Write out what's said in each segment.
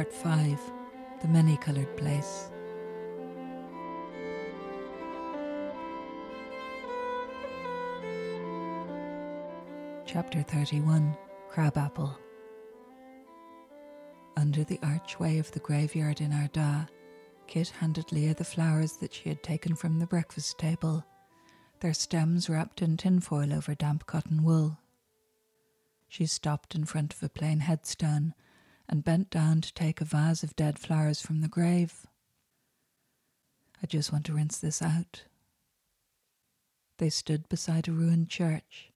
Part 5 The Many Coloured Place. Chapter 31 Crabapple. Under the archway of the graveyard in Ardagh, Kit handed Leah the flowers that she had taken from the breakfast table, their stems wrapped in tinfoil over damp cotton wool. She stopped in front of a plain headstone and bent down to take a vase of dead flowers from the grave. I just want to rinse this out. They stood beside a ruined church,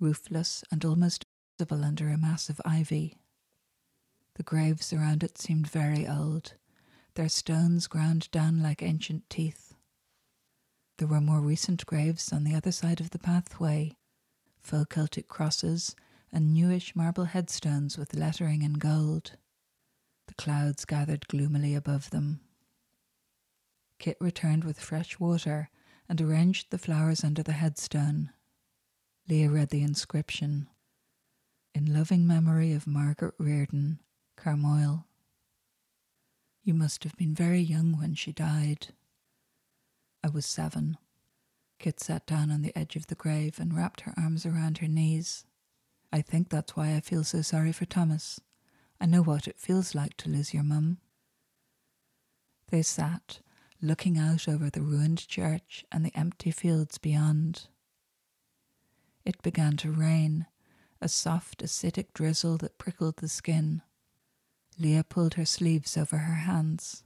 roofless and almost visible under a mass of ivy. The graves around it seemed very old, their stones ground down like ancient teeth. There were more recent graves on the other side of the pathway, faux Celtic crosses and newish marble headstones with lettering in gold. The clouds gathered gloomily above them. Kit returned with fresh water and arranged the flowers under the headstone. Leah read the inscription In loving memory of Margaret Reardon, Carmoyle. You must have been very young when she died. I was seven. Kit sat down on the edge of the grave and wrapped her arms around her knees. I think that's why I feel so sorry for Thomas. I know what it feels like to lose your mum. They sat, looking out over the ruined church and the empty fields beyond. It began to rain, a soft, acidic drizzle that prickled the skin. Leah pulled her sleeves over her hands.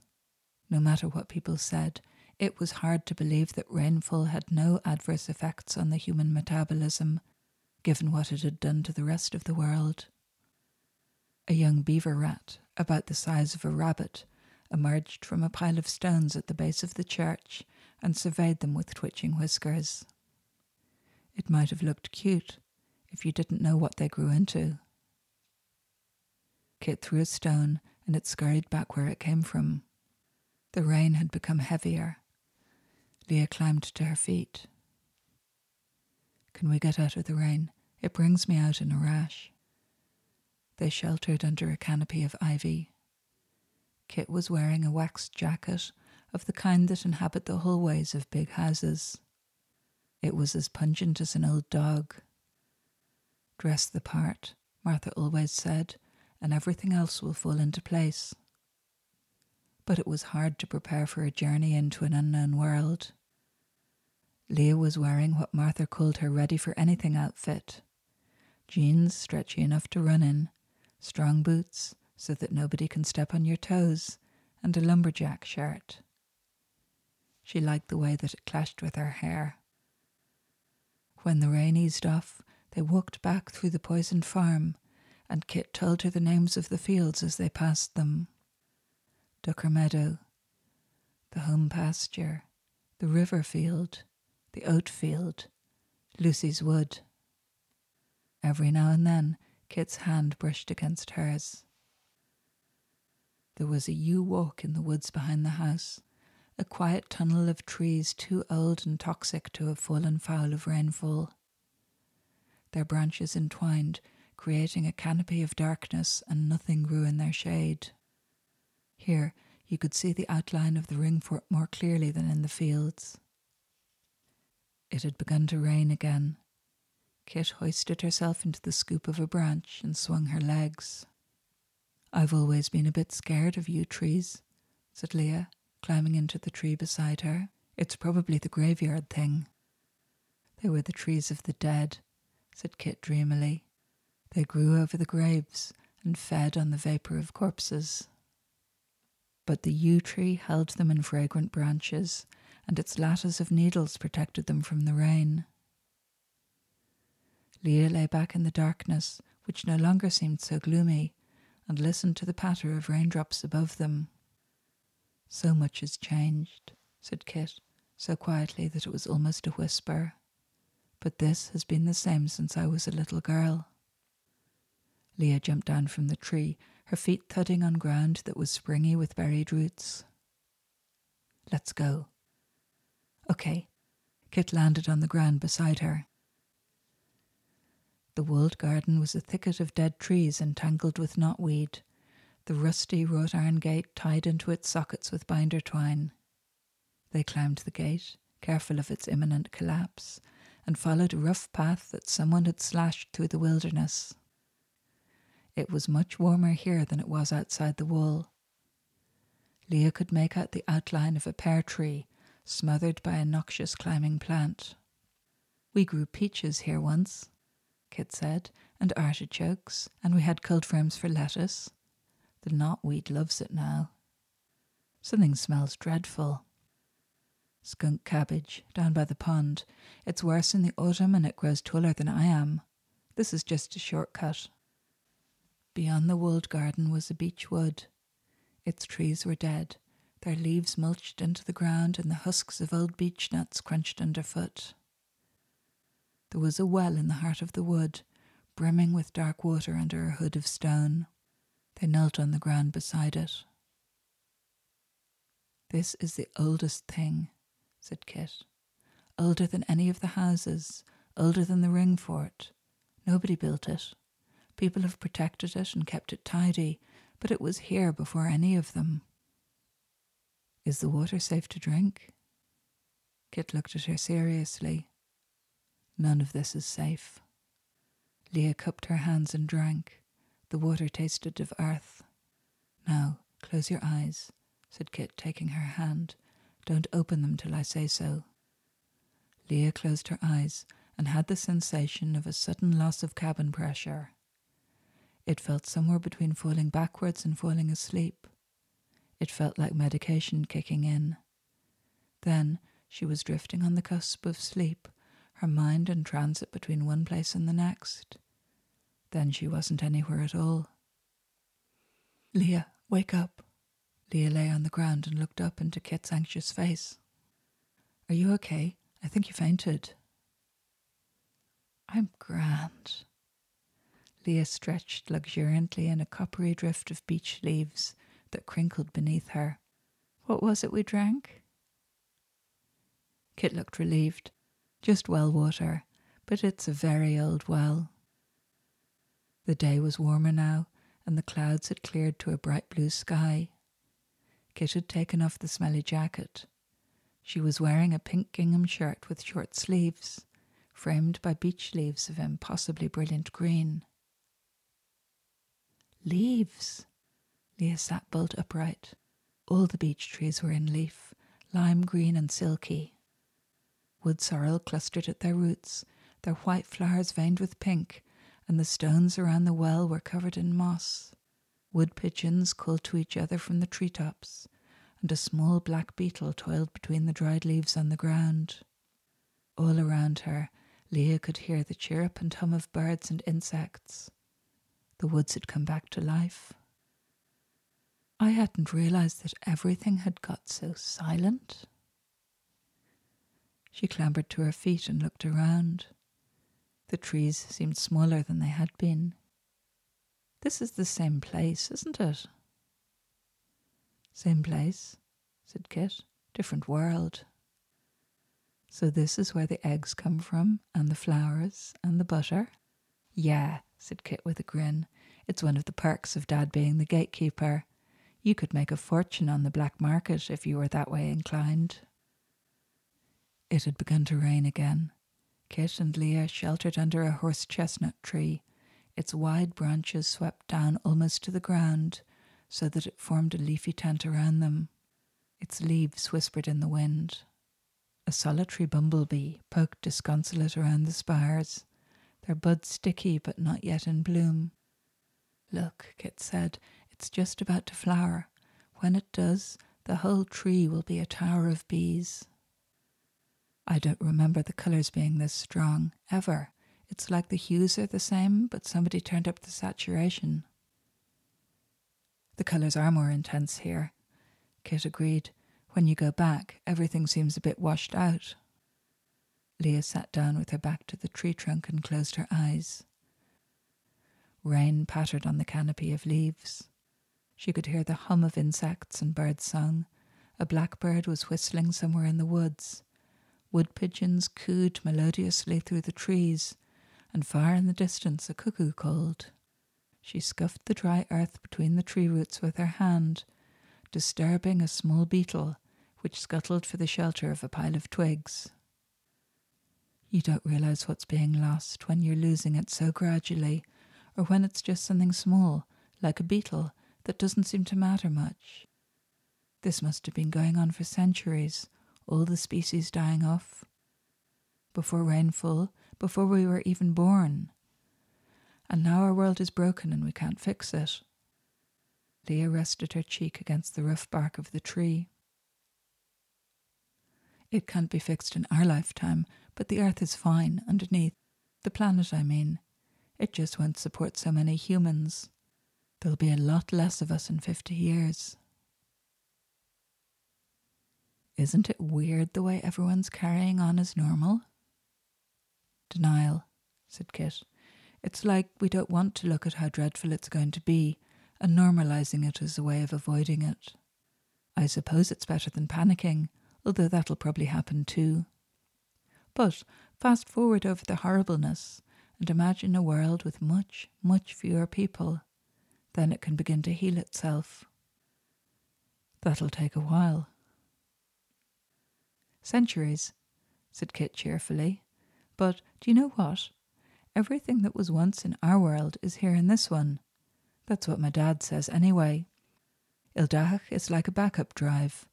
No matter what people said, it was hard to believe that rainfall had no adverse effects on the human metabolism given what it had done to the rest of the world. A young beaver rat, about the size of a rabbit, emerged from a pile of stones at the base of the church and surveyed them with twitching whiskers. It might have looked cute if you didn't know what they grew into. Kit threw a stone and it scurried back where it came from. The rain had become heavier. Leah climbed to her feet. Can we get out of the rain? It brings me out in a rash. They sheltered under a canopy of ivy. Kit was wearing a waxed jacket of the kind that inhabit the hallways of big houses. It was as pungent as an old dog. Dress the part, Martha always said, and everything else will fall into place. But it was hard to prepare for a journey into an unknown world. Leah was wearing what Martha called her ready for anything outfit jeans stretchy enough to run in, strong boots so that nobody can step on your toes, and a lumberjack shirt. She liked the way that it clashed with her hair. When the rain eased off, they walked back through the poisoned farm, and Kit told her the names of the fields as they passed them Ducker Meadow, the home pasture, the river field, the oat field, Lucy's wood. Every now and then, Kit's hand brushed against hers. There was a yew walk in the woods behind the house, a quiet tunnel of trees too old and toxic to have fallen foul of rainfall. Their branches entwined, creating a canopy of darkness, and nothing grew in their shade. Here, you could see the outline of the ring fort more clearly than in the fields. It had begun to rain again. Kit hoisted herself into the scoop of a branch and swung her legs. I've always been a bit scared of yew trees, said Leah, climbing into the tree beside her. It's probably the graveyard thing. They were the trees of the dead, said Kit dreamily. They grew over the graves and fed on the vapour of corpses. But the yew tree held them in fragrant branches and its lattice of needles protected them from the rain. Leah lay back in the darkness, which no longer seemed so gloomy, and listened to the patter of raindrops above them. So much has changed, said Kit, so quietly that it was almost a whisper. But this has been the same since I was a little girl. Leah jumped down from the tree, her feet thudding on ground that was springy with buried roots. Let's go, Okay. Kit landed on the ground beside her. The walled garden was a thicket of dead trees entangled with knotweed. the rusty wrought iron gate tied into its sockets with binder twine. They climbed the gate, careful of its imminent collapse, and followed a rough path that someone had slashed through the wilderness. It was much warmer here than it was outside the wall. Leah could make out the outline of a pear tree smothered by a noxious climbing plant. We grew peaches here once, Kit said, and artichokes, and we had cold frames for lettuce. The knotweed loves it now. Something smells dreadful. Skunk cabbage, down by the pond. It's worse in the autumn and it grows taller than I am. This is just a shortcut. Beyond the walled garden was a beech wood. Its trees were dead, their leaves mulched into the ground and the husks of old beech nuts crunched underfoot. There was a well in the heart of the wood, brimming with dark water under a hood of stone. They knelt on the ground beside it. This is the oldest thing, said Kit. Older than any of the houses, older than the ring fort. Nobody built it. People have protected it and kept it tidy, but it was here before any of them. Is the water safe to drink? Kit looked at her seriously. None of this is safe. Leah cupped her hands and drank. The water tasted of earth. Now, close your eyes, said Kit, taking her hand. Don't open them till I say so. Leah closed her eyes and had the sensation of a sudden loss of cabin pressure. It felt somewhere between falling backwards and falling asleep. It felt like medication kicking in. Then she was drifting on the cusp of sleep her mind in transit between one place and the next. Then she wasn't anywhere at all. Leah, wake up. Leah lay on the ground and looked up into Kit's anxious face. Are you okay? I think you fainted. I'm grand. Leah stretched luxuriantly in a coppery drift of beech leaves that crinkled beneath her. What was it we drank? Kit looked relieved just well water, but it's a very old well. The day was warmer now, and the clouds had cleared to a bright blue sky. Kit had taken off the smelly jacket. She was wearing a pink gingham shirt with short sleeves, framed by beech leaves of impossibly brilliant green. Leaves! Leah sat bolt upright. All the beech trees were in leaf, lime green and silky. Wood sorrel clustered at their roots, their white flowers veined with pink, and the stones around the well were covered in moss. Wood pigeons called to each other from the tree tops, and a small black beetle toiled between the dried leaves on the ground. All around her, Leah could hear the chirrup and hum of birds and insects. The woods had come back to life. I hadn't realized that everything had got so silent. She clambered to her feet and looked around. The trees seemed smaller than they had been. This is the same place, isn't it? Same place, said Kit. Different world. So this is where the eggs come from, and the flowers, and the butter? Yeah, said Kit with a grin. It's one of the perks of Dad being the gatekeeper. You could make a fortune on the black market if you were that way inclined. It had begun to rain again. Kit and Leah sheltered under a horse chestnut tree. Its wide branches swept down almost to the ground, so that it formed a leafy tent around them. Its leaves whispered in the wind. A solitary bumblebee poked disconsolate around the spires, their buds sticky but not yet in bloom. Look, Kit said, it's just about to flower. When it does, the whole tree will be a tower of bees. I don't remember the colours being this strong, ever. It's like the hues are the same, but somebody turned up the saturation. The colours are more intense here, Kit agreed. When you go back, everything seems a bit washed out. Leah sat down with her back to the tree trunk and closed her eyes. Rain pattered on the canopy of leaves. She could hear the hum of insects and bird song. A blackbird was whistling somewhere in the woods. Wood pigeons cooed melodiously through the trees, and far in the distance a cuckoo called. She scuffed the dry earth between the tree roots with her hand, disturbing a small beetle which scuttled for the shelter of a pile of twigs. You don't realize what's being lost when you're losing it so gradually, or when it's just something small, like a beetle, that doesn't seem to matter much. This must have been going on for centuries, all the species dying off. Before rainfall, before we were even born. And now our world is broken and we can't fix it. Leah rested her cheek against the rough bark of the tree. It can't be fixed in our lifetime, but the earth is fine underneath. The planet, I mean. It just won't support so many humans. There'll be a lot less of us in 50 years. Isn't it weird the way everyone's carrying on as normal? Denial, said Kit. It's like we don't want to look at how dreadful it's going to be, and normalizing it as a way of avoiding it. I suppose it's better than panicking, although that'll probably happen too. But fast forward over the horribleness and imagine a world with much, much fewer people. Then it can begin to heal itself. That'll take a while. Centuries, said Kit cheerfully. But do you know what? Everything that was once in our world is here in this one. That's what my dad says anyway. Ildach is like a backup drive,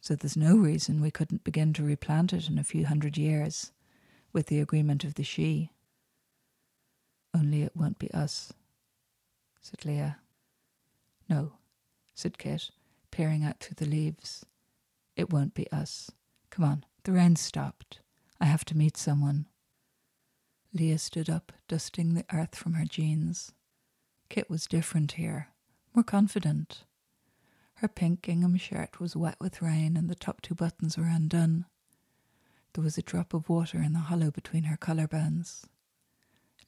so there's no reason we couldn't begin to replant it in a few hundred years, with the agreement of the Sidhe. Only it won't be us, said Leah. No, said Kit, peering out through the leaves. It won't be us. Come on, the rain's stopped. I have to meet someone. Leah stood up, dusting the earth from her jeans. Kit was different here, more confident. Her pink gingham shirt was wet with rain and the top two buttons were undone. There was a drop of water in the hollow between her collarbones.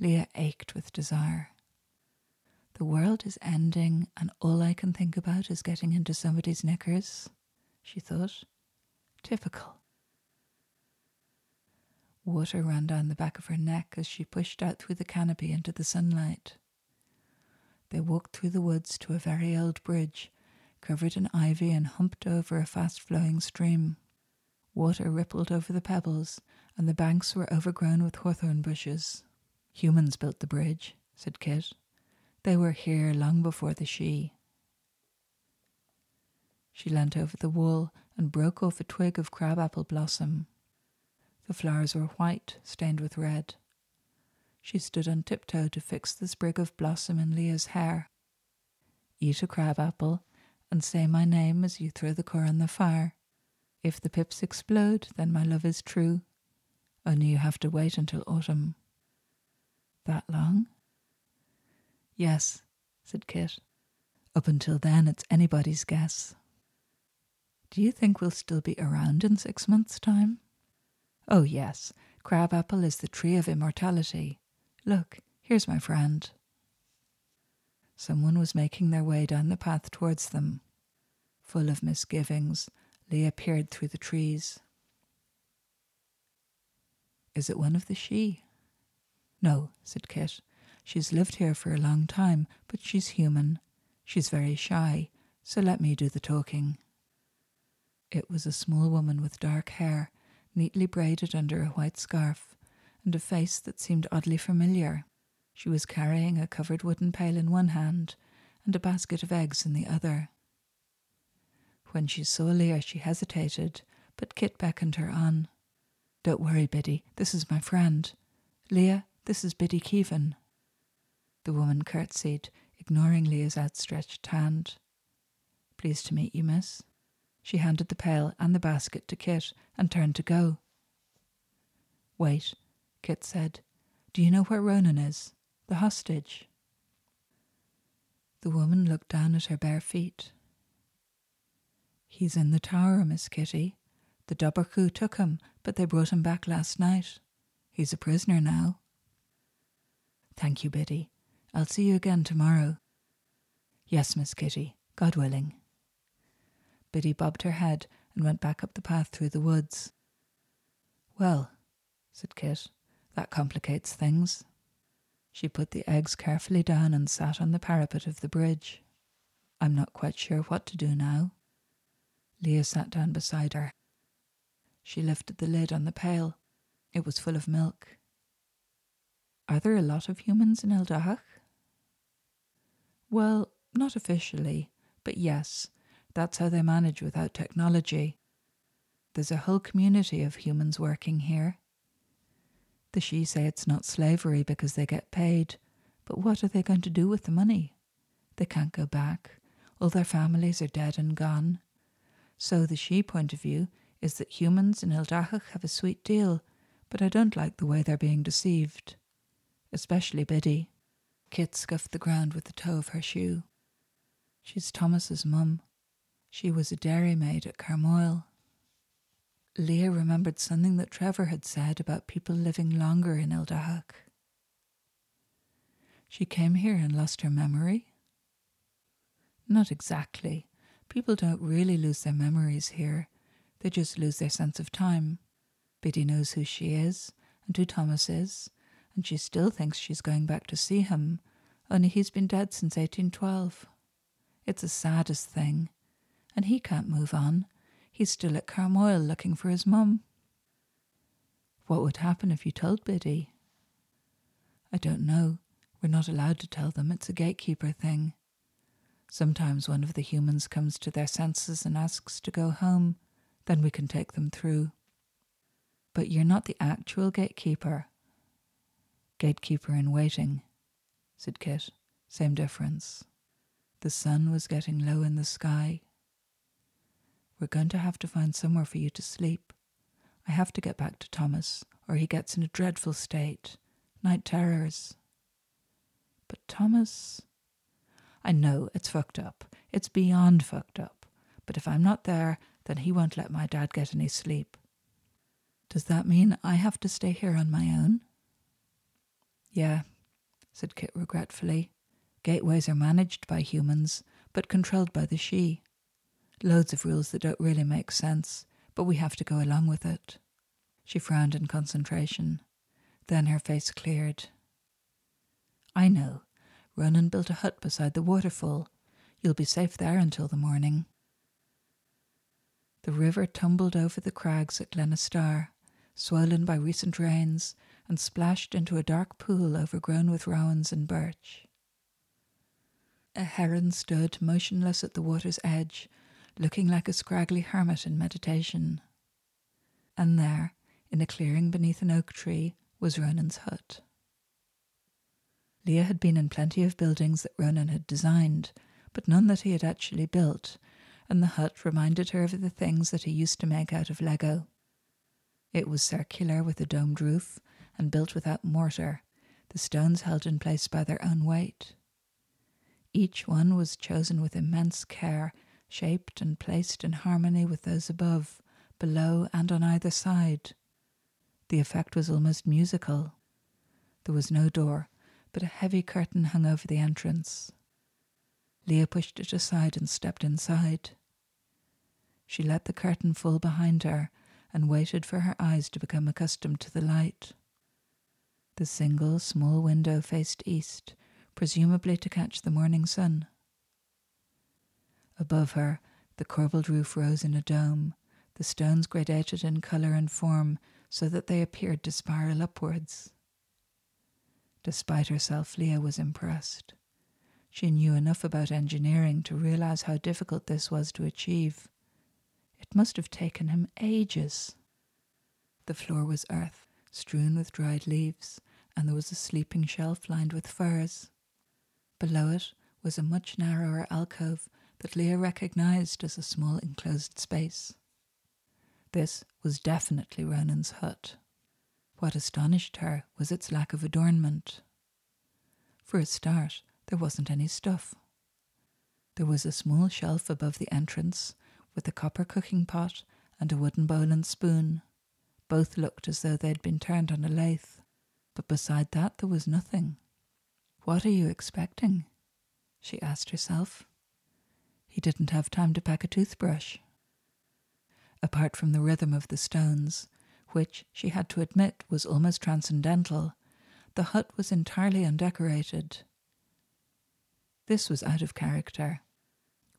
Leah ached with desire. The world is ending, and all I can think about is getting into somebody's knickers, she thought. Typical. Water ran down the back of her neck as she pushed out through the canopy into the sunlight. They walked through the woods to a very old bridge, covered in ivy and humped over a fast flowing stream. Water rippled over the pebbles, and the banks were overgrown with hawthorn bushes. Humans built the bridge, said Kit. They were here long before the Sidhe. She leant over the wall and broke off a twig of crabapple blossom. The flowers were white, stained with red. She stood on tiptoe to fix the sprig of blossom in Leah's hair. Eat a crabapple and say my name as you throw the core on the fire. If the pips explode, then my love is true. Only you have to wait until autumn. That long? Yes, said Kit. Up until then, it's anybody's guess. Do you think we'll still be around in six months' time? Oh, yes, crabapple is the tree of immortality. Look, here's my friend. Someone was making their way down the path towards them. Full of misgivings, Leah peered through the trees. Is it one of the Sidhe? No, said Kit. She's lived here for a long time, but she's human. She's very shy, so let me do the talking. It was a small woman with dark hair, neatly braided under a white scarf, and a face that seemed oddly familiar. She was carrying a covered wooden pail in one hand and a basket of eggs in the other. When she saw Leah, she hesitated, but Kit beckoned her on. Don't worry, Biddy, this is my friend. Leah, this is Biddy Keevan. The woman curtsied, ignoring Leah's outstretched hand. Pleased to meet you, miss. She handed the pail and the basket to Kit and turned to go. Wait, Kit said. Do you know where Ronan is? The hostage. The woman looked down at her bare feet. He's in the tower, Miss Kitty. The Dobhar-chú took him, but they brought him back last night. He's a prisoner now. Thank you, Biddy. I'll see you again tomorrow. Yes, Miss Kitty, God willing. Biddy bobbed her head and went back up the path through the woods. Well, said Kit, that complicates things. She put the eggs carefully down and sat on the parapet of the bridge. I'm not quite sure what to do now. Leah sat down beside her. She lifted the lid on the pail. It was full of milk. Are there a lot of humans in Eldahach? Well, not officially, but yes, that's how they manage without technology. There's a whole community of humans working here. The Sidhe say it's not slavery because they get paid, but what are they going to do with the money? They can't go back. All their families are dead and gone. So the Sidhe point of view is that humans in Eldahach have a sweet deal, but I don't like the way they're being deceived. Especially Biddy. Kit scuffed the ground with the toe of her shoe. She's Thomas's mum. She was a dairymaid at Carmoyle. Leah remembered something that Trevor had said about people living longer in Eldahach. She came here and lost her memory? Not exactly. People don't really lose their memories here, they just lose their sense of time. Biddy knows who she is and who Thomas is, and she still thinks she's going back to see him, only he's been dead since 1812. It's the saddest thing, and he can't move on. He's still at Carmoyle looking for his mum. What would happen if you told Biddy? I don't know. We're not allowed to tell them. It's a gatekeeper thing. Sometimes one of the humans comes to their senses and asks to go home. Then we can take them through. But you're not the actual gatekeeper. Gatekeeper in waiting, said Kit. Same difference. The sun was getting low in the sky. We're going to have to find somewhere for you to sleep. I have to get back to Thomas, or he gets in a dreadful state. Night terrors. But Thomas. I know it's fucked up. It's beyond fucked up. But if I'm not there, then he won't let my dad get any sleep. Does that mean I have to stay here on my own? Yeah, said Kit regretfully. Gateways are managed by humans, but controlled by the Sidhe. Loads of rules that don't really make sense, but we have to go along with it. She frowned in concentration. Then her face cleared. I know. Ronan built a hut beside the waterfall. You'll be safe there until the morning. The river tumbled over the crags at Glenistar, swollen by recent rains, and splashed into a dark pool overgrown with rowans and birch. A heron stood motionless at the water's edge, looking like a scraggly hermit in meditation. And there, in a clearing beneath an oak tree, was Ronan's hut. Leah had been in plenty of buildings that Ronan had designed, but none that he had actually built, and the hut reminded her of the things that he used to make out of Lego. It was circular with a domed roof and built without mortar, the stones held in place by their own weight. Each one was chosen with immense care, shaped and placed in harmony with those above, below, and on either side. The effect was almost musical. There was no door, but a heavy curtain hung over the entrance. Leah pushed it aside and stepped inside. She let the curtain fall behind her and waited for her eyes to become accustomed to the light. The single small window faced east, presumably to catch the morning sun. Above her, the corbelled roof rose in a dome, the stones gradated in colour and form so that they appeared to spiral upwards. Despite herself, Leah was impressed. She knew enough about engineering to realize how difficult this was to achieve. It must have taken him ages. The floor was earth, strewn with dried leaves, and there was a sleeping shelf lined with furs. Below it was a much narrower alcove that Leah recognized as a small enclosed space. This was definitely Ronan's hut. What astonished her was its lack of adornment. For a start, there wasn't any stuff. There was a small shelf above the entrance with a copper cooking pot and a wooden bowl and spoon. Both looked as though they'd been turned on a lathe, but beside that there was nothing. What are you expecting? she asked herself. He didn't have time to pack a toothbrush. Apart from the rhythm of the stones, which she had to admit was almost transcendental, The hut was entirely undecorated. This was out of character.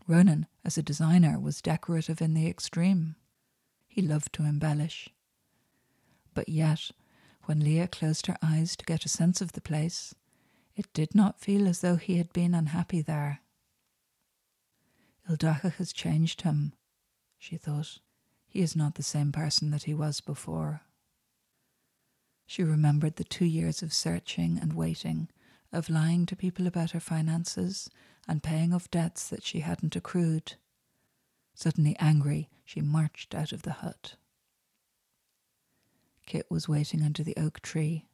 Ronan, as a designer, was decorative in the extreme. He loved to embellish. But yet, when Leah closed her eyes to get a sense of the place, it did not feel as though he had been unhappy there. Ildacha has changed him, she thought. He is not the same person that he was before. She remembered the two years of searching and waiting, of lying to people about her finances and paying off debts that she hadn't accrued. Suddenly angry, she marched out of the hut. Kit was waiting under the oak tree.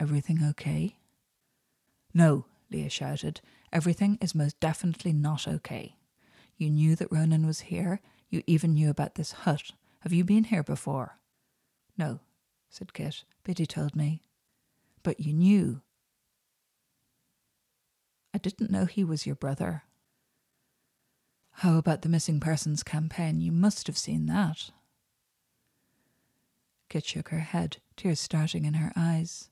Everything okay? No, Leah shouted. Everything is most definitely not okay. You knew that Ronan was here. You even knew about this hut. Have you been here before? No, said Kit. Biddy told me. But you knew. I didn't know he was your brother. How about the missing persons campaign? You must have seen that. Kit shook her head, tears starting in her eyes.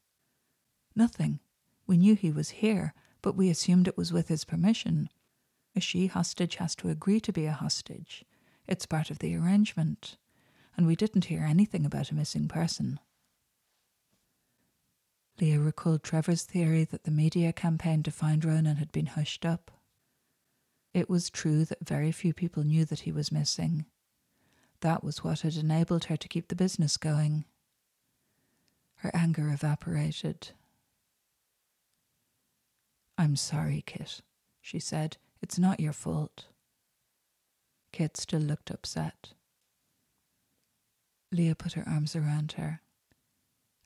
Nothing. We knew he was here, but we assumed it was with his permission. A Sidhe hostage has to agree to be a hostage. It's part of the arrangement. And we didn't hear anything about a missing person. Leah recalled Trevor's theory that the media campaign to find Ronan had been hushed up. It was true that very few people knew that he was missing. That was what had enabled her to keep the business going. Her anger evaporated. I'm sorry, Kit, she said. It's not your fault. Kit still looked upset. Leah put her arms around her.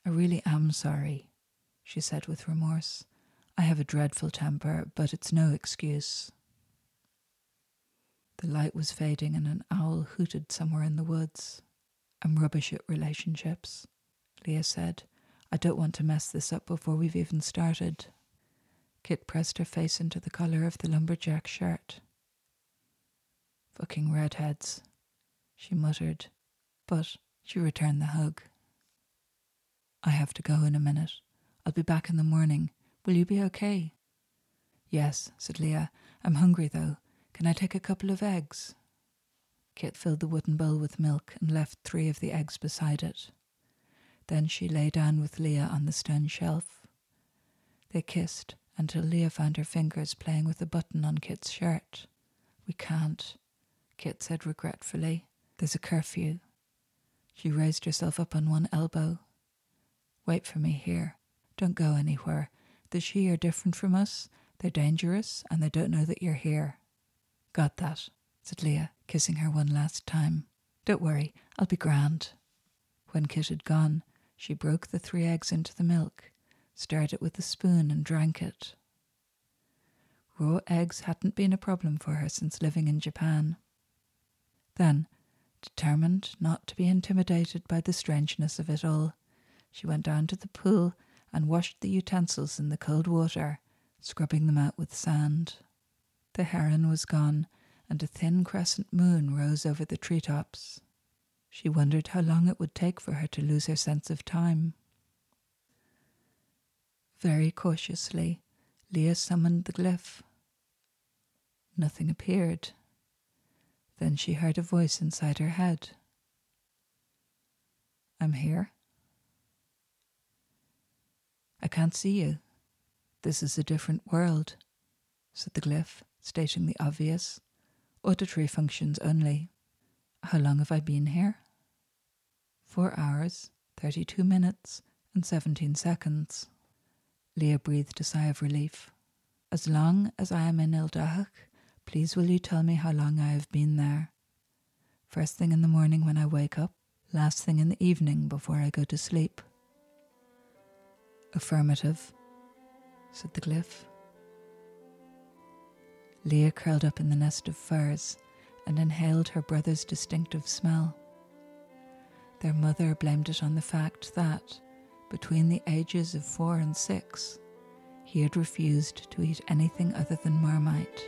I really am sorry, she said with remorse. I have a dreadful temper, but it's no excuse. The light was fading and an owl hooted somewhere in the woods. I'm rubbish at relationships, Leah said. I don't want to mess this up before we've even started. Kit pressed her face into the collar of the lumberjack shirt. Fucking redheads, she muttered, but she returned the hug. I have to go in a minute. I'll be back in the morning. Will you be okay? Yes, said Leah. I'm hungry, though. Can I take a couple of eggs? Kit filled the wooden bowl with milk and left three of the eggs beside it. Then she lay down with Leah on the stone shelf. They kissed until Leah found her fingers playing with a button on Kit's shirt. We can't, Kit said regretfully. There's a curfew. She raised herself up on one elbow. Wait for me here. Don't go anywhere. The Sidhe are different from us. They're dangerous, and they don't know that you're here. Got that, said Leah, kissing her one last time. Don't worry, I'll be grand. When Kit had gone, she broke the three eggs into the milk, stirred it with a spoon, and drank it. Raw eggs hadn't been a problem for her since living in Japan. Then, determined not to be intimidated by the strangeness of it all, she went down to the pool and washed the utensils in the cold water, scrubbing them out with sand. The heron was gone, and a thin crescent moon rose over the tree tops. She wondered how long it would take for her to lose her sense of time. Very cautiously, Leah summoned the glyph. Nothing appeared. Then she heard a voice inside her head. I'm here. I can't see you. This is a different world, said the glyph stating the obvious. Auditory functions only. How long have I been here? Four hours, thirty two minutes, and seventeen seconds. Leah breathed a sigh of relief. As long as I am in Ildahak, please will you tell me how long I have been there? First thing in the morning when I wake up, last thing in the evening before I go to sleep. Affirmative, said the glyph. Leah curled up in the nest of furs and inhaled her brother's distinctive smell. Their mother blamed it on the fact that, between the ages of four and six, he had refused to eat anything other than marmite.